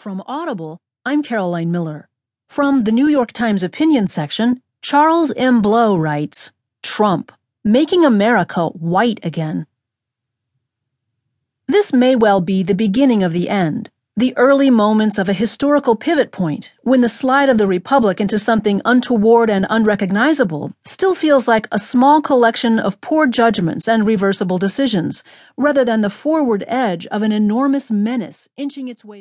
From Audible, I'm Caroline Miller. From the New York Times opinion section, Charles M. Blow writes Trump, making America white again. This may well be the beginning of the end, the early moments of a historical pivot point when the slide of the Republic into something untoward and unrecognizable still feels like a small collection of poor judgments and reversible decisions, rather than the forward edge of an enormous menace inching its way